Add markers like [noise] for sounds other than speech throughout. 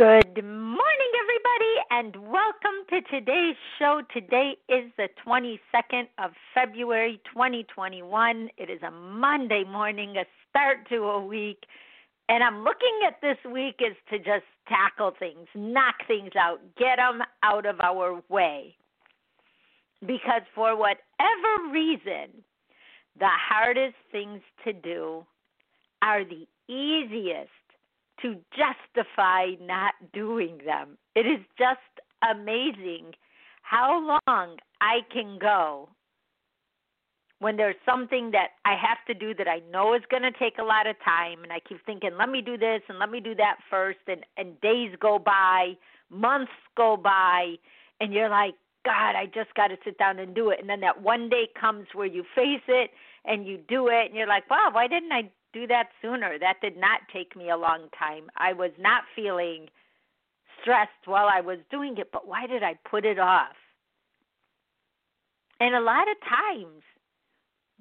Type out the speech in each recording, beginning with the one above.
Good morning, everybody, and welcome to today's show. Today is the 22nd of February, 2021. It is a Monday morning, a start to a week, and I'm looking at this week as to just tackle things, knock things out, get them out of our way. Because for whatever reason, the hardest things to do are the easiest to justify not doing them. It is just amazing how long I can go when there's something that I have to do that I know is going to take a lot of time and I keep thinking let me do this and let me do that first and and days go by, months go by and you're like god, I just got to sit down and do it and then that one day comes where you face it and you do it and you're like, "Wow, why didn't I do that sooner. That did not take me a long time. I was not feeling stressed while I was doing it, but why did I put it off? And a lot of times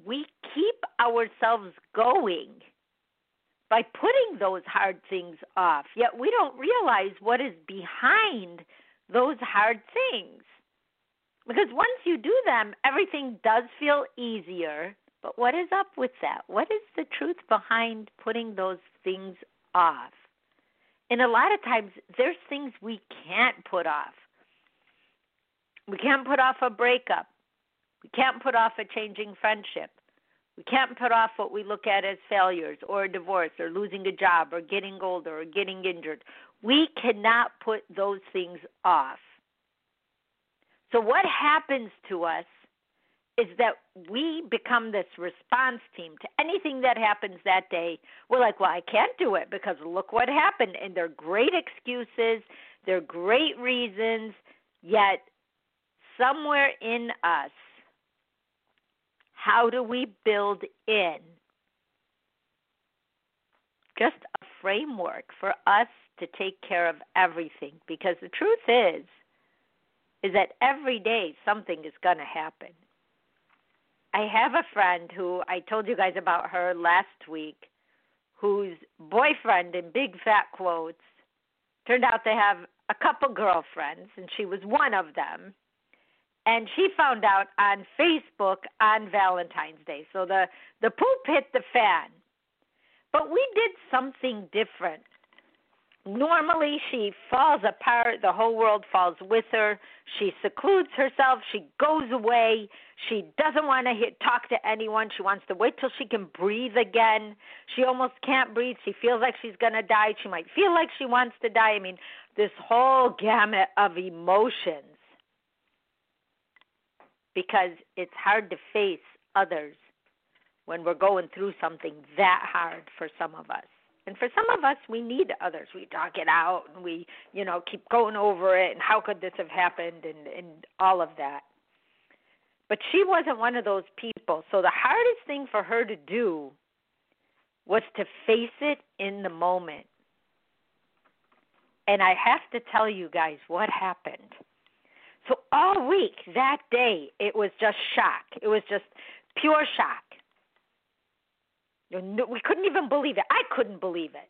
we keep ourselves going by putting those hard things off, yet we don't realize what is behind those hard things. Because once you do them, everything does feel easier but what is up with that? What is the truth behind putting those things off? And a lot of times, there's things we can't put off. We can't put off a breakup. We can't put off a changing friendship. We can't put off what we look at as failures or a divorce or losing a job or getting older or getting injured. We cannot put those things off. So, what happens to us is that we become this response team to anything that happens that day. We're like, well, I can't do it because look what happened. And they're great excuses, they're great reasons, yet somewhere in us, how do we build in just a framework for us to take care of everything? Because the truth is, is that every day something is going to happen I have a friend who I told you guys about her last week, whose boyfriend, in big fat quotes, turned out to have a couple girlfriends, and she was one of them. And she found out on Facebook on Valentine's Day. So the the poop hit the fan. But we did something different normally she falls apart the whole world falls with her. She secludes herself she goes away. She doesn't want to hit, talk to anyone. She wants to wait till she can breathe again. She almost can't breathe. She feels like she's going to die. She might feel like she wants to die. I mean this whole gamut of emotions. Because it's hard to face others when we're going through something that hard for some of us and for some of us, we need others. We talk it out and we, you know, keep going over it and how could this have happened and, and all of that. But she wasn't one of those people. So the hardest thing for her to do was to face it in the moment. And I have to tell you guys what happened. So all week, that day, it was just shock. It was just pure shock. We couldn't even believe it. I couldn't believe it.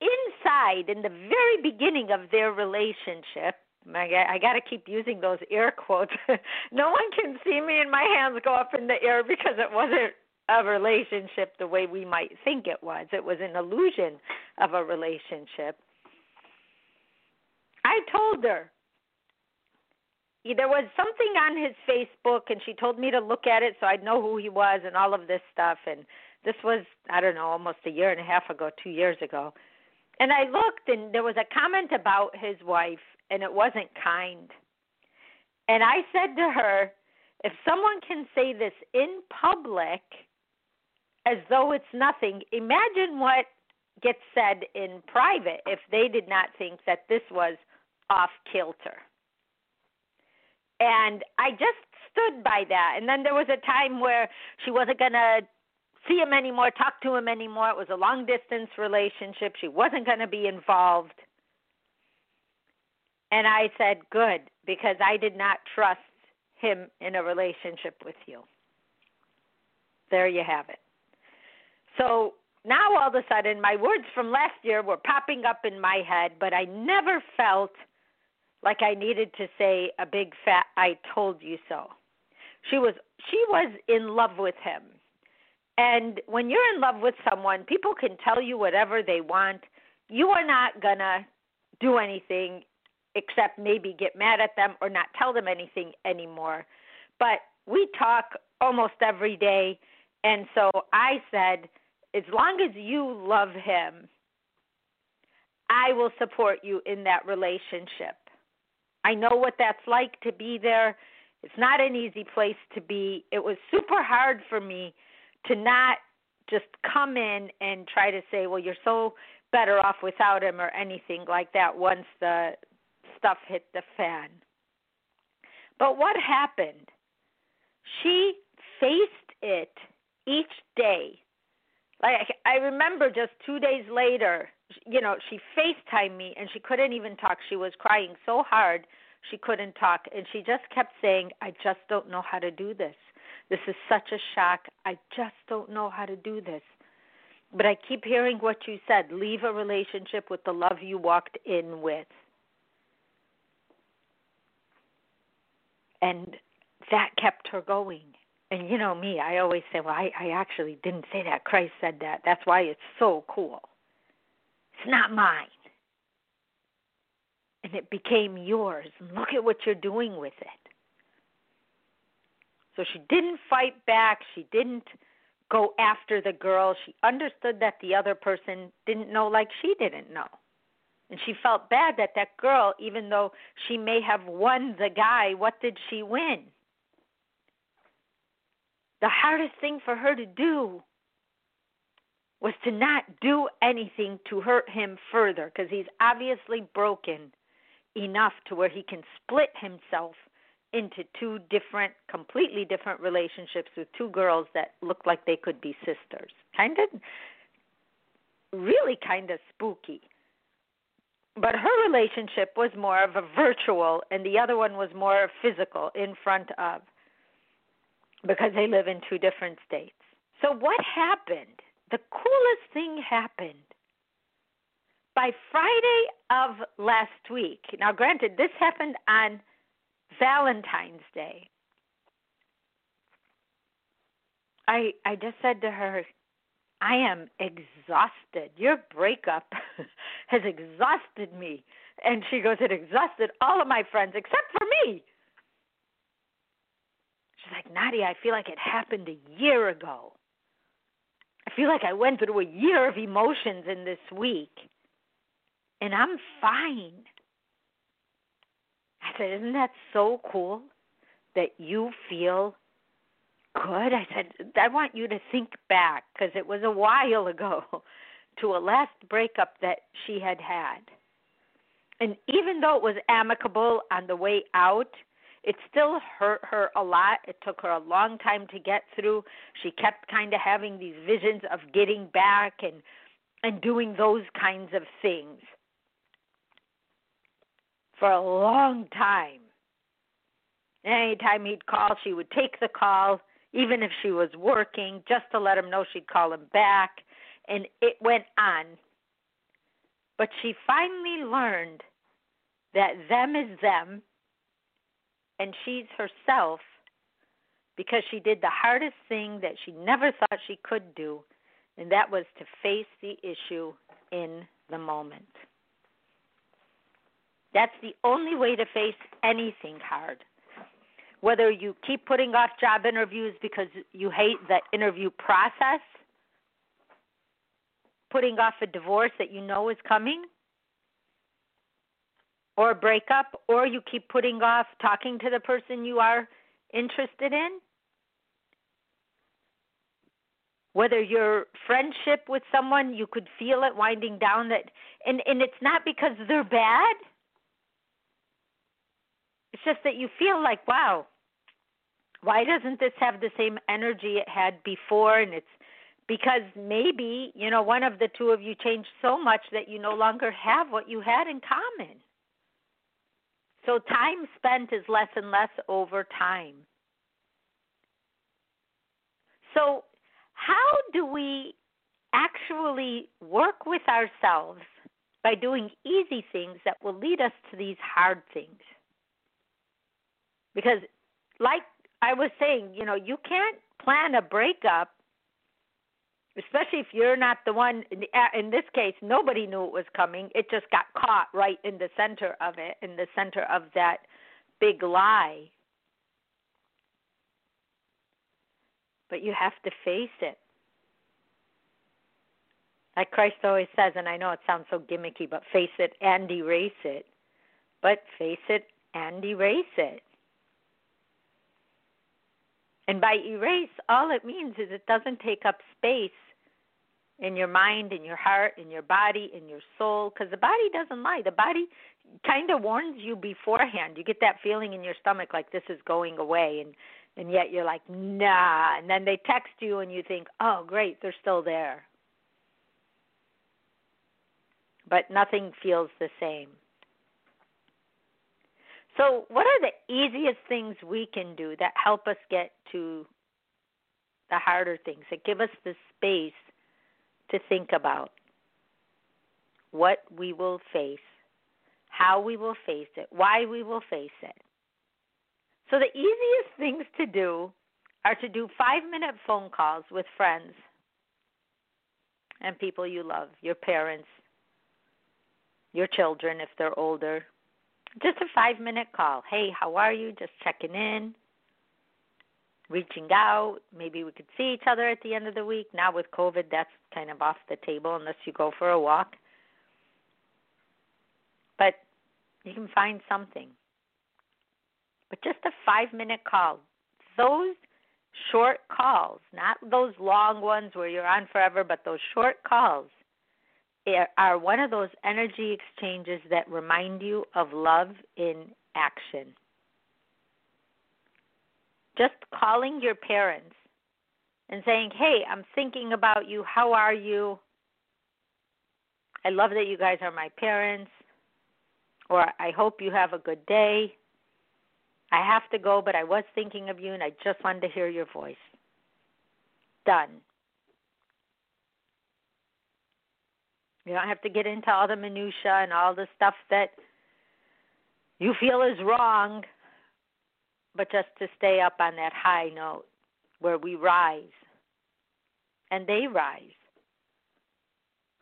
Inside, in the very beginning of their relationship, I got to keep using those air quotes. [laughs] no one can see me and my hands go up in the air because it wasn't a relationship the way we might think it was. It was an illusion of a relationship. I told her there was something on his Facebook, and she told me to look at it so I'd know who he was and all of this stuff. And this was, I don't know, almost a year and a half ago, two years ago. And I looked, and there was a comment about his wife, and it wasn't kind. And I said to her, if someone can say this in public as though it's nothing, imagine what gets said in private if they did not think that this was off kilter. And I just stood by that. And then there was a time where she wasn't going to see him anymore, talk to him anymore. It was a long distance relationship. She wasn't going to be involved. And I said, Good, because I did not trust him in a relationship with you. There you have it. So now all of a sudden, my words from last year were popping up in my head, but I never felt like I needed to say a big fat I told you so. She was she was in love with him. And when you're in love with someone, people can tell you whatever they want. You are not going to do anything except maybe get mad at them or not tell them anything anymore. But we talk almost every day. And so I said, as long as you love him, I will support you in that relationship. I know what that's like to be there. It's not an easy place to be. It was super hard for me to not just come in and try to say, well, you're so better off without him or anything like that once the stuff hit the fan. But what happened? She faced it each day. Like I remember just 2 days later, you know, she FaceTimed me and she couldn't even talk. She was crying so hard she couldn't talk and she just kept saying, "I just don't know how to do this. This is such a shock. I just don't know how to do this." But I keep hearing what you said, leave a relationship with the love you walked in with. And that kept her going. And you know me, I always say, well, I, I actually didn't say that. Christ said that. That's why it's so cool. It's not mine. And it became yours. Look at what you're doing with it. So she didn't fight back. She didn't go after the girl. She understood that the other person didn't know like she didn't know. And she felt bad that that girl, even though she may have won the guy, what did she win? The hardest thing for her to do was to not do anything to hurt him further because he's obviously broken enough to where he can split himself into two different, completely different relationships with two girls that looked like they could be sisters. Kind of, really kind of spooky. But her relationship was more of a virtual, and the other one was more physical in front of, because they live in two different states. So, what happened? the coolest thing happened. By Friday of last week, now granted, this happened on Valentine's Day. I I just said to her, I am exhausted. Your breakup [laughs] has exhausted me. And she goes, It exhausted all of my friends except for me. She's like, Nadia, I feel like it happened a year ago. I feel like I went through a year of emotions in this week, and I'm fine. Said, Isn't that so cool that you feel good? I said, I want you to think back because it was a while ago [laughs] to a last breakup that she had had. And even though it was amicable on the way out, it still hurt her a lot. It took her a long time to get through. She kept kind of having these visions of getting back and and doing those kinds of things for a long time. Anytime he'd call, she would take the call, even if she was working, just to let him know she'd call him back. And it went on. But she finally learned that them is them and she's herself because she did the hardest thing that she never thought she could do, and that was to face the issue in the moment. That's the only way to face anything hard. Whether you keep putting off job interviews because you hate the interview process, putting off a divorce that you know is coming, or a breakup, or you keep putting off talking to the person you are interested in. Whether your friendship with someone, you could feel it winding down that and and it's not because they're bad. It's just that you feel like, wow, why doesn't this have the same energy it had before and it's because maybe, you know, one of the two of you changed so much that you no longer have what you had in common. So time spent is less and less over time. So, how do we actually work with ourselves by doing easy things that will lead us to these hard things? Because, like I was saying, you know, you can't plan a breakup especially if you're not the one uh, in this case nobody knew it was coming. It just got caught right in the center of it in the center of that big lie. But you have to face it. Like christ always says and i know it sounds so gimmicky but face it and erase it. But face it and erase it and by erase, all it means is it doesn't take up space in your mind, in your heart, in your body, in your soul, because the body doesn't lie. The body kind of warns you beforehand. You get that feeling in your stomach like this is going away, and and yet you're like, nah. And then they text you, and you think, oh, great, they're still there. But nothing feels the same. So, what are the easiest things we can do that help us get to the harder things, that give us the space to think about what we will face, how we will face it, why we will face it? So, the easiest things to do are to do five minute phone calls with friends and people you love, your parents, your children if they're older, just a five minute call. Hey, how are you? Just checking in, reaching out. Maybe we could see each other at the end of the week. Now with COVID, that's kind of off the table unless you go for a walk. But you can find something. But just a five minute call. Those short calls, not those long ones where you're on forever, but those short calls are one of those energy exchanges that remind you of love in action. Just calling your parents and saying, Hey, I'm thinking about you. How are you? I love that you guys are my parents. Or I hope you have a good day. I have to go, but I was thinking of you and I just wanted to hear your voice. Done. You don't have to get into all the minutia and all the stuff that you feel is wrong, but just to stay up on that high note where we rise and they rise.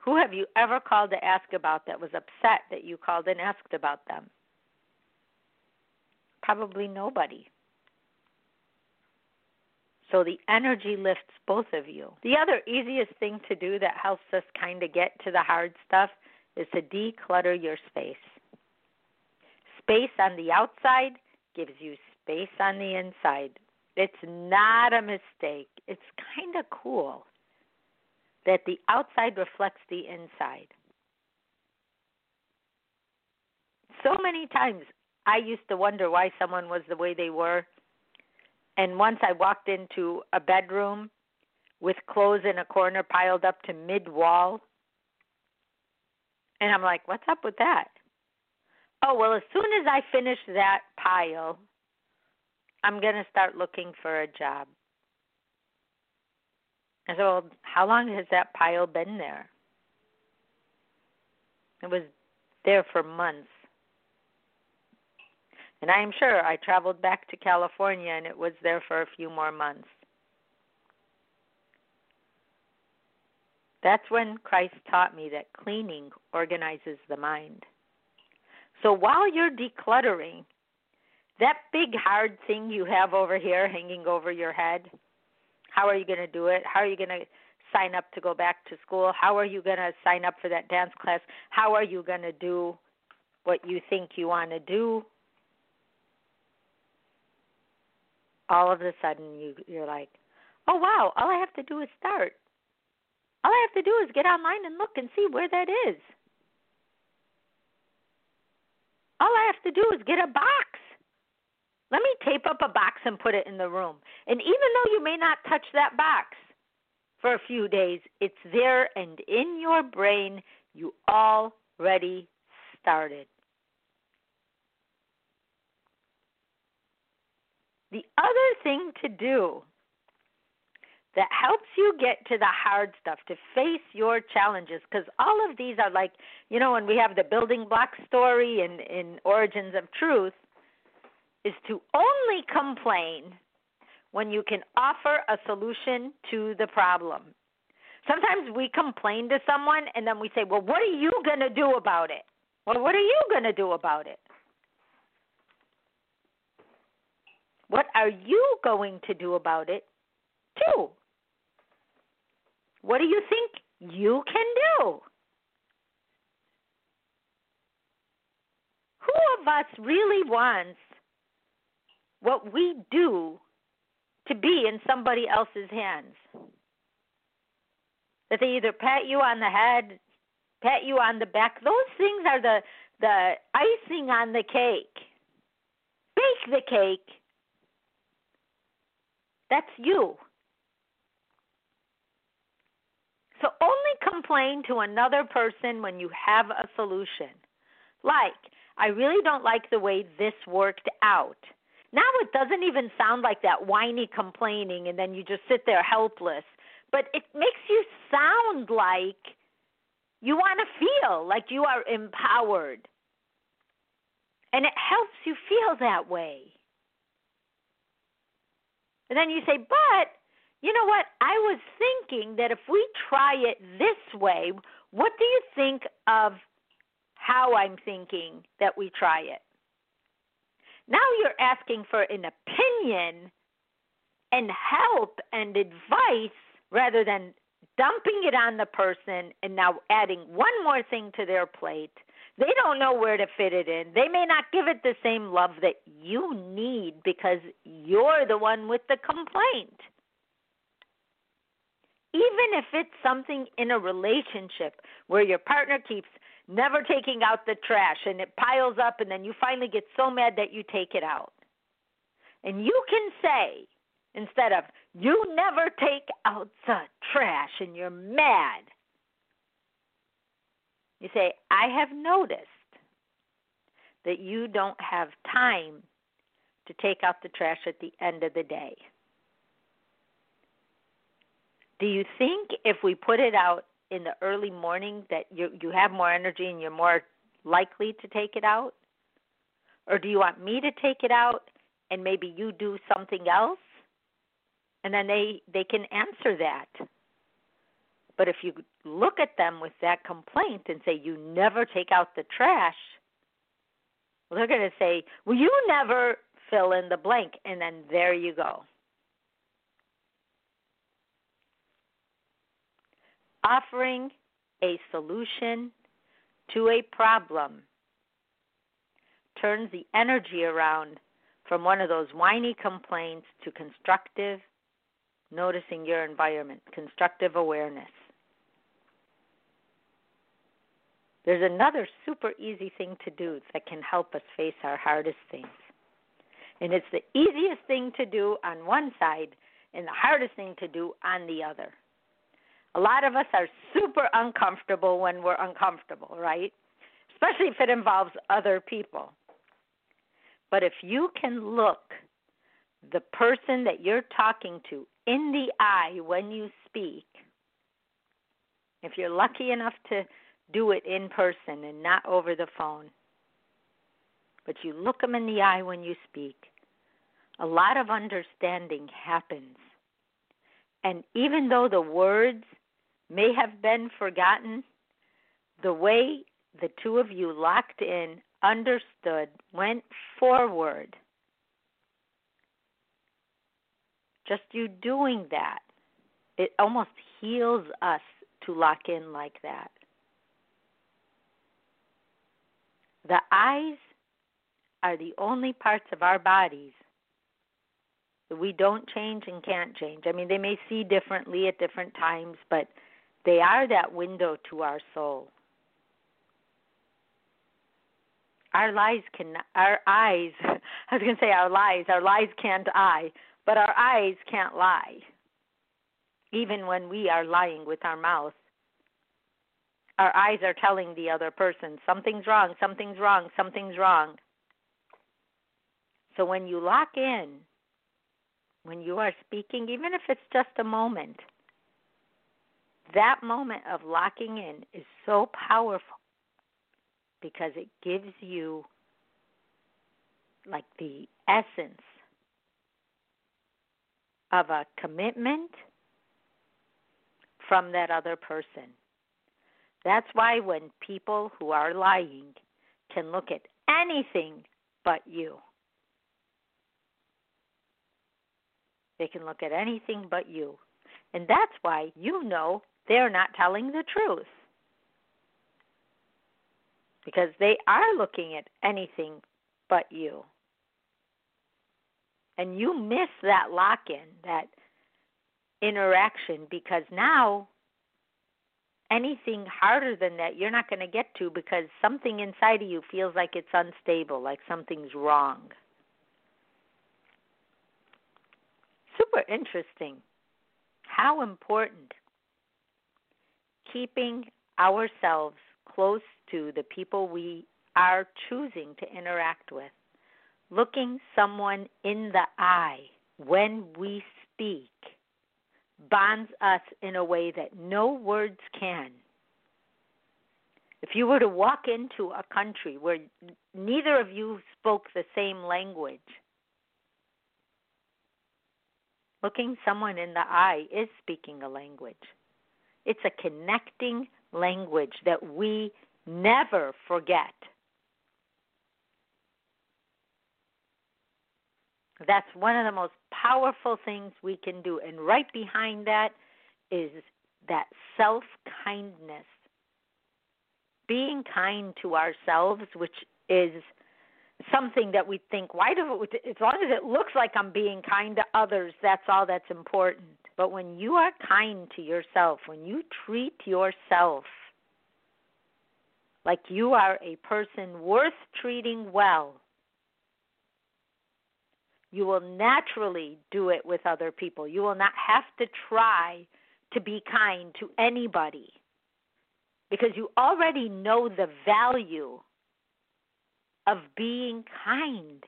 Who have you ever called to ask about that was upset that you called and asked about them? Probably nobody. So the energy lifts both of you. The other easiest thing to do that helps us kind of get to the hard stuff is to declutter your space. Space on the outside gives you space on the inside. It's not a mistake. It's kind of cool that the outside reflects the inside. So many times I used to wonder why someone was the way they were and once I walked into a bedroom with clothes in a corner piled up to mid wall. And I'm like, what's up with that? Oh, well, as soon as I finish that pile, I'm going to start looking for a job. I said, well, how long has that pile been there? It was there for months. And I am sure I traveled back to California and it was there for a few more months. That's when Christ taught me that cleaning organizes the mind. So while you're decluttering, that big hard thing you have over here hanging over your head, how are you going to do it? How are you going to sign up to go back to school? How are you going to sign up for that dance class? How are you going to do what you think you want to do? All of a sudden you you're like, "Oh wow, all I have to do is start." All I have to do is get online and look and see where that is. All I have to do is get a box. Let me tape up a box and put it in the room. And even though you may not touch that box for a few days, it's there and in your brain. You already started. The other thing to do that helps you get to the hard stuff, to face your challenges, because all of these are like, you know, when we have the building block story in, in Origins of Truth, is to only complain when you can offer a solution to the problem. Sometimes we complain to someone and then we say, Well, what are you going to do about it? Well, what are you going to do about it? What are you going to do about it, too? What do you think you can do? Who of us really wants what we do to be in somebody else's hands? That they either pat you on the head, pat you on the back. Those things are the the icing on the cake. Bake the cake. That's you. So only complain to another person when you have a solution. Like, I really don't like the way this worked out. Now it doesn't even sound like that whiny complaining and then you just sit there helpless, but it makes you sound like you want to feel like you are empowered. And it helps you feel that way. And then you say, but you know what? I was thinking that if we try it this way, what do you think of how I'm thinking that we try it? Now you're asking for an opinion and help and advice rather than dumping it on the person and now adding one more thing to their plate. They don't know where to fit it in. They may not give it the same love that you need because you're the one with the complaint even if it's something in a relationship where your partner keeps never taking out the trash and it piles up and then you finally get so mad that you take it out. And you can say, instead of, you never take out the trash and you're mad, you say, I have noticed that you don't have time to take out the trash at the end of the day. Do you think if we put it out in the early morning that you you have more energy and you're more likely to take it out? Or do you want me to take it out and maybe you do something else? And then they they can answer that. But if you look at them with that complaint and say you never take out the trash, they're going to say, "Well, you never fill in the blank." And then there you go. offering a solution to a problem turns the energy around from one of those whiny complaints to constructive noticing your environment, constructive awareness. There's another super easy thing to do that can help us face our hardest things. And it's the easiest thing to do on one side and the hardest thing to do on the other. A lot of us are super uncomfortable when we're uncomfortable, right? Especially if it involves other people. But if you can look the person that you're talking to in the eye when you speak, if you're lucky enough to do it in person and not over the phone, but you look them in the eye when you speak, a lot of understanding happens. And even though the words may have been forgotten, the way the two of you locked in, understood, went forward. Just you doing that, it almost heals us to lock in like that. The eyes are the only parts of our bodies that we don't change and can't change. I mean, they may see differently at different times, but they are that window to our soul. Our lies can, our eyes, [laughs] I was going to say our lies, our lies can't eye, but our eyes can't lie. Even when we are lying with our mouth, our eyes are telling the other person something's wrong, something's wrong, something's wrong. So when you lock in, when you are speaking, even if it's just a moment, that moment of locking in is so powerful because it gives you like the essence of a commitment from that other person. That's why when people who are lying can look at anything but you, they can look at anything but you. And that's why you know they're not telling the truth. Because they are looking at anything but you. And you miss that lock in, that interaction, because now anything harder than that you're not going to get to because something inside of you feels like it's unstable, like something's wrong. Super interesting. How important keeping ourselves close to the people we are choosing to interact with, looking someone in the eye when we speak bonds us in a way that no words can. If you were to walk into a country where neither of you spoke the same language, looking someone in the eye is speaking a language. It's a connecting language that we never forget. That's one of the most powerful things we can do. And right behind that is that self kindness. Being kind to ourselves, which is something that we think, why do it, as long as it looks like I'm being kind to others, that's all that's important. But when you are kind to yourself, when you treat yourself like you are a person worth treating well, you will naturally do it with other people. You will not have to try to be kind to anybody because you already know the value of being kind.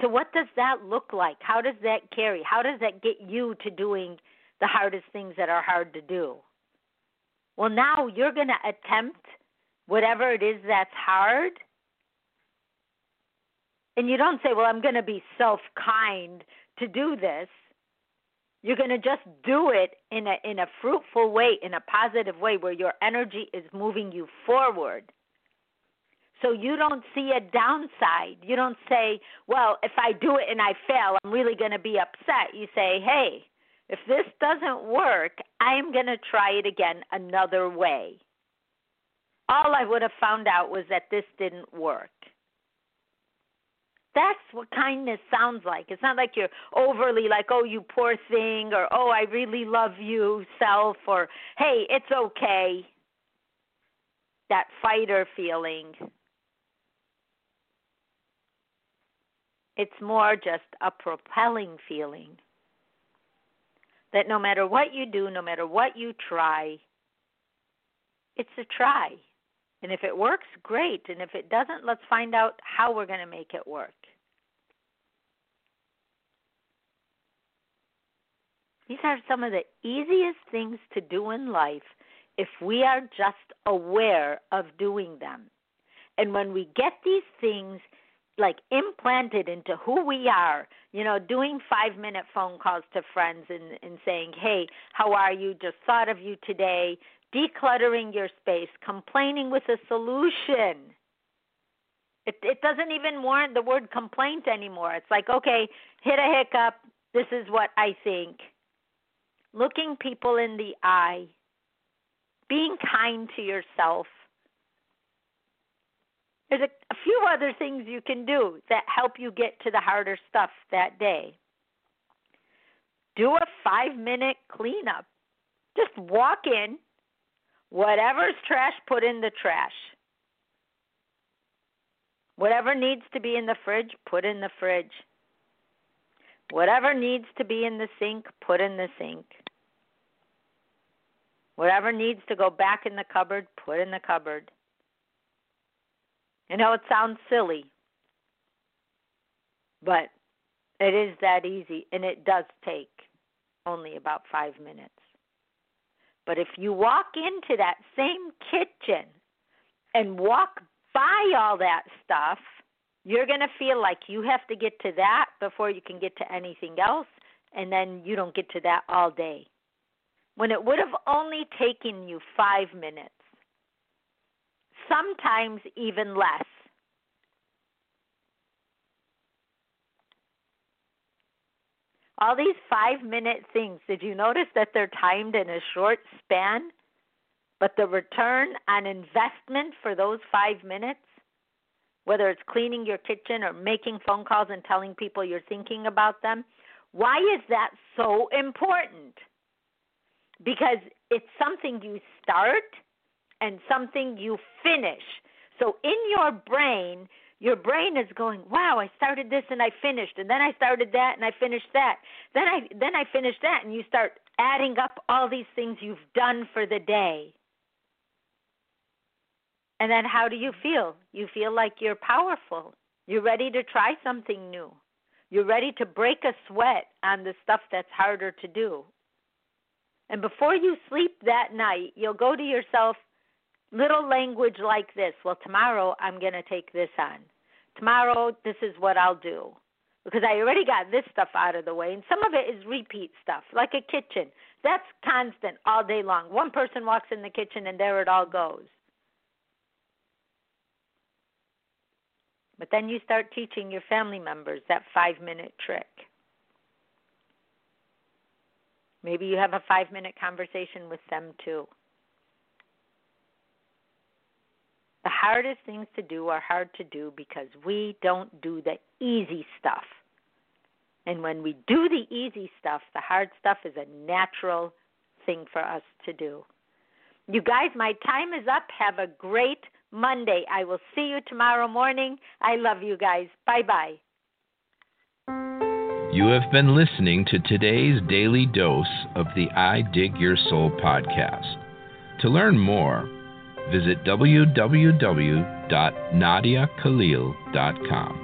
So, what does that look like? How does that carry? How does that get you to doing the hardest things that are hard to do? Well, now you're going to attempt whatever it is that's hard and you don't say, "Well, I'm going to be self-kind to do this." You're going to just do it in a in a fruitful way, in a positive way where your energy is moving you forward. So you don't see a downside. You don't say, "Well, if I do it and I fail, I'm really going to be upset." You say, "Hey, if this doesn't work, I am going to try it again another way." All I would have found out was that this didn't work. That's what kindness sounds like. It's not like you're overly like, oh, you poor thing, or oh, I really love you, self, or hey, it's okay. That fighter feeling. It's more just a propelling feeling. That no matter what you do, no matter what you try, it's a try. And if it works, great. And if it doesn't, let's find out how we're going to make it work. These are some of the easiest things to do in life if we are just aware of doing them. And when we get these things like implanted into who we are, you know, doing five minute phone calls to friends and, and saying, Hey, how are you? Just thought of you today, decluttering your space, complaining with a solution. It it doesn't even warrant the word complaint anymore. It's like, okay, hit a hiccup, this is what I think. Looking people in the eye, being kind to yourself. There's a, a few other things you can do that help you get to the harder stuff that day. Do a five minute cleanup. Just walk in, whatever's trash, put in the trash. Whatever needs to be in the fridge, put in the fridge. Whatever needs to be in the sink, put in the sink. Whatever needs to go back in the cupboard, put in the cupboard. I know it sounds silly, but it is that easy, and it does take only about five minutes. But if you walk into that same kitchen and walk by all that stuff, you're going to feel like you have to get to that before you can get to anything else, and then you don't get to that all day. When it would have only taken you five minutes, sometimes even less. All these five minute things, did you notice that they're timed in a short span? But the return on investment for those five minutes, whether it's cleaning your kitchen or making phone calls and telling people you're thinking about them, why is that so important? Because it's something you start and something you finish. So in your brain, your brain is going, "Wow, I started this and I finished, and then I started that and I finished that. Then I then I finished that." And you start adding up all these things you've done for the day. And then how do you feel? You feel like you're powerful. You're ready to try something new. You're ready to break a sweat on the stuff that's harder to do. And before you sleep that night, you'll go to yourself little language like this. Well, tomorrow I'm going to take this on. Tomorrow, this is what I'll do. Because I already got this stuff out of the way. And some of it is repeat stuff, like a kitchen. That's constant all day long. One person walks in the kitchen and there it all goes. But then you start teaching your family members that five minute trick. Maybe you have a five minute conversation with them too. The hardest things to do are hard to do because we don't do the easy stuff. And when we do the easy stuff, the hard stuff is a natural thing for us to do. You guys, my time is up. Have a great Monday. I will see you tomorrow morning. I love you guys. Bye bye. You have been listening to today's daily dose of the I Dig Your Soul podcast. To learn more, visit www.nadiakhalil.com.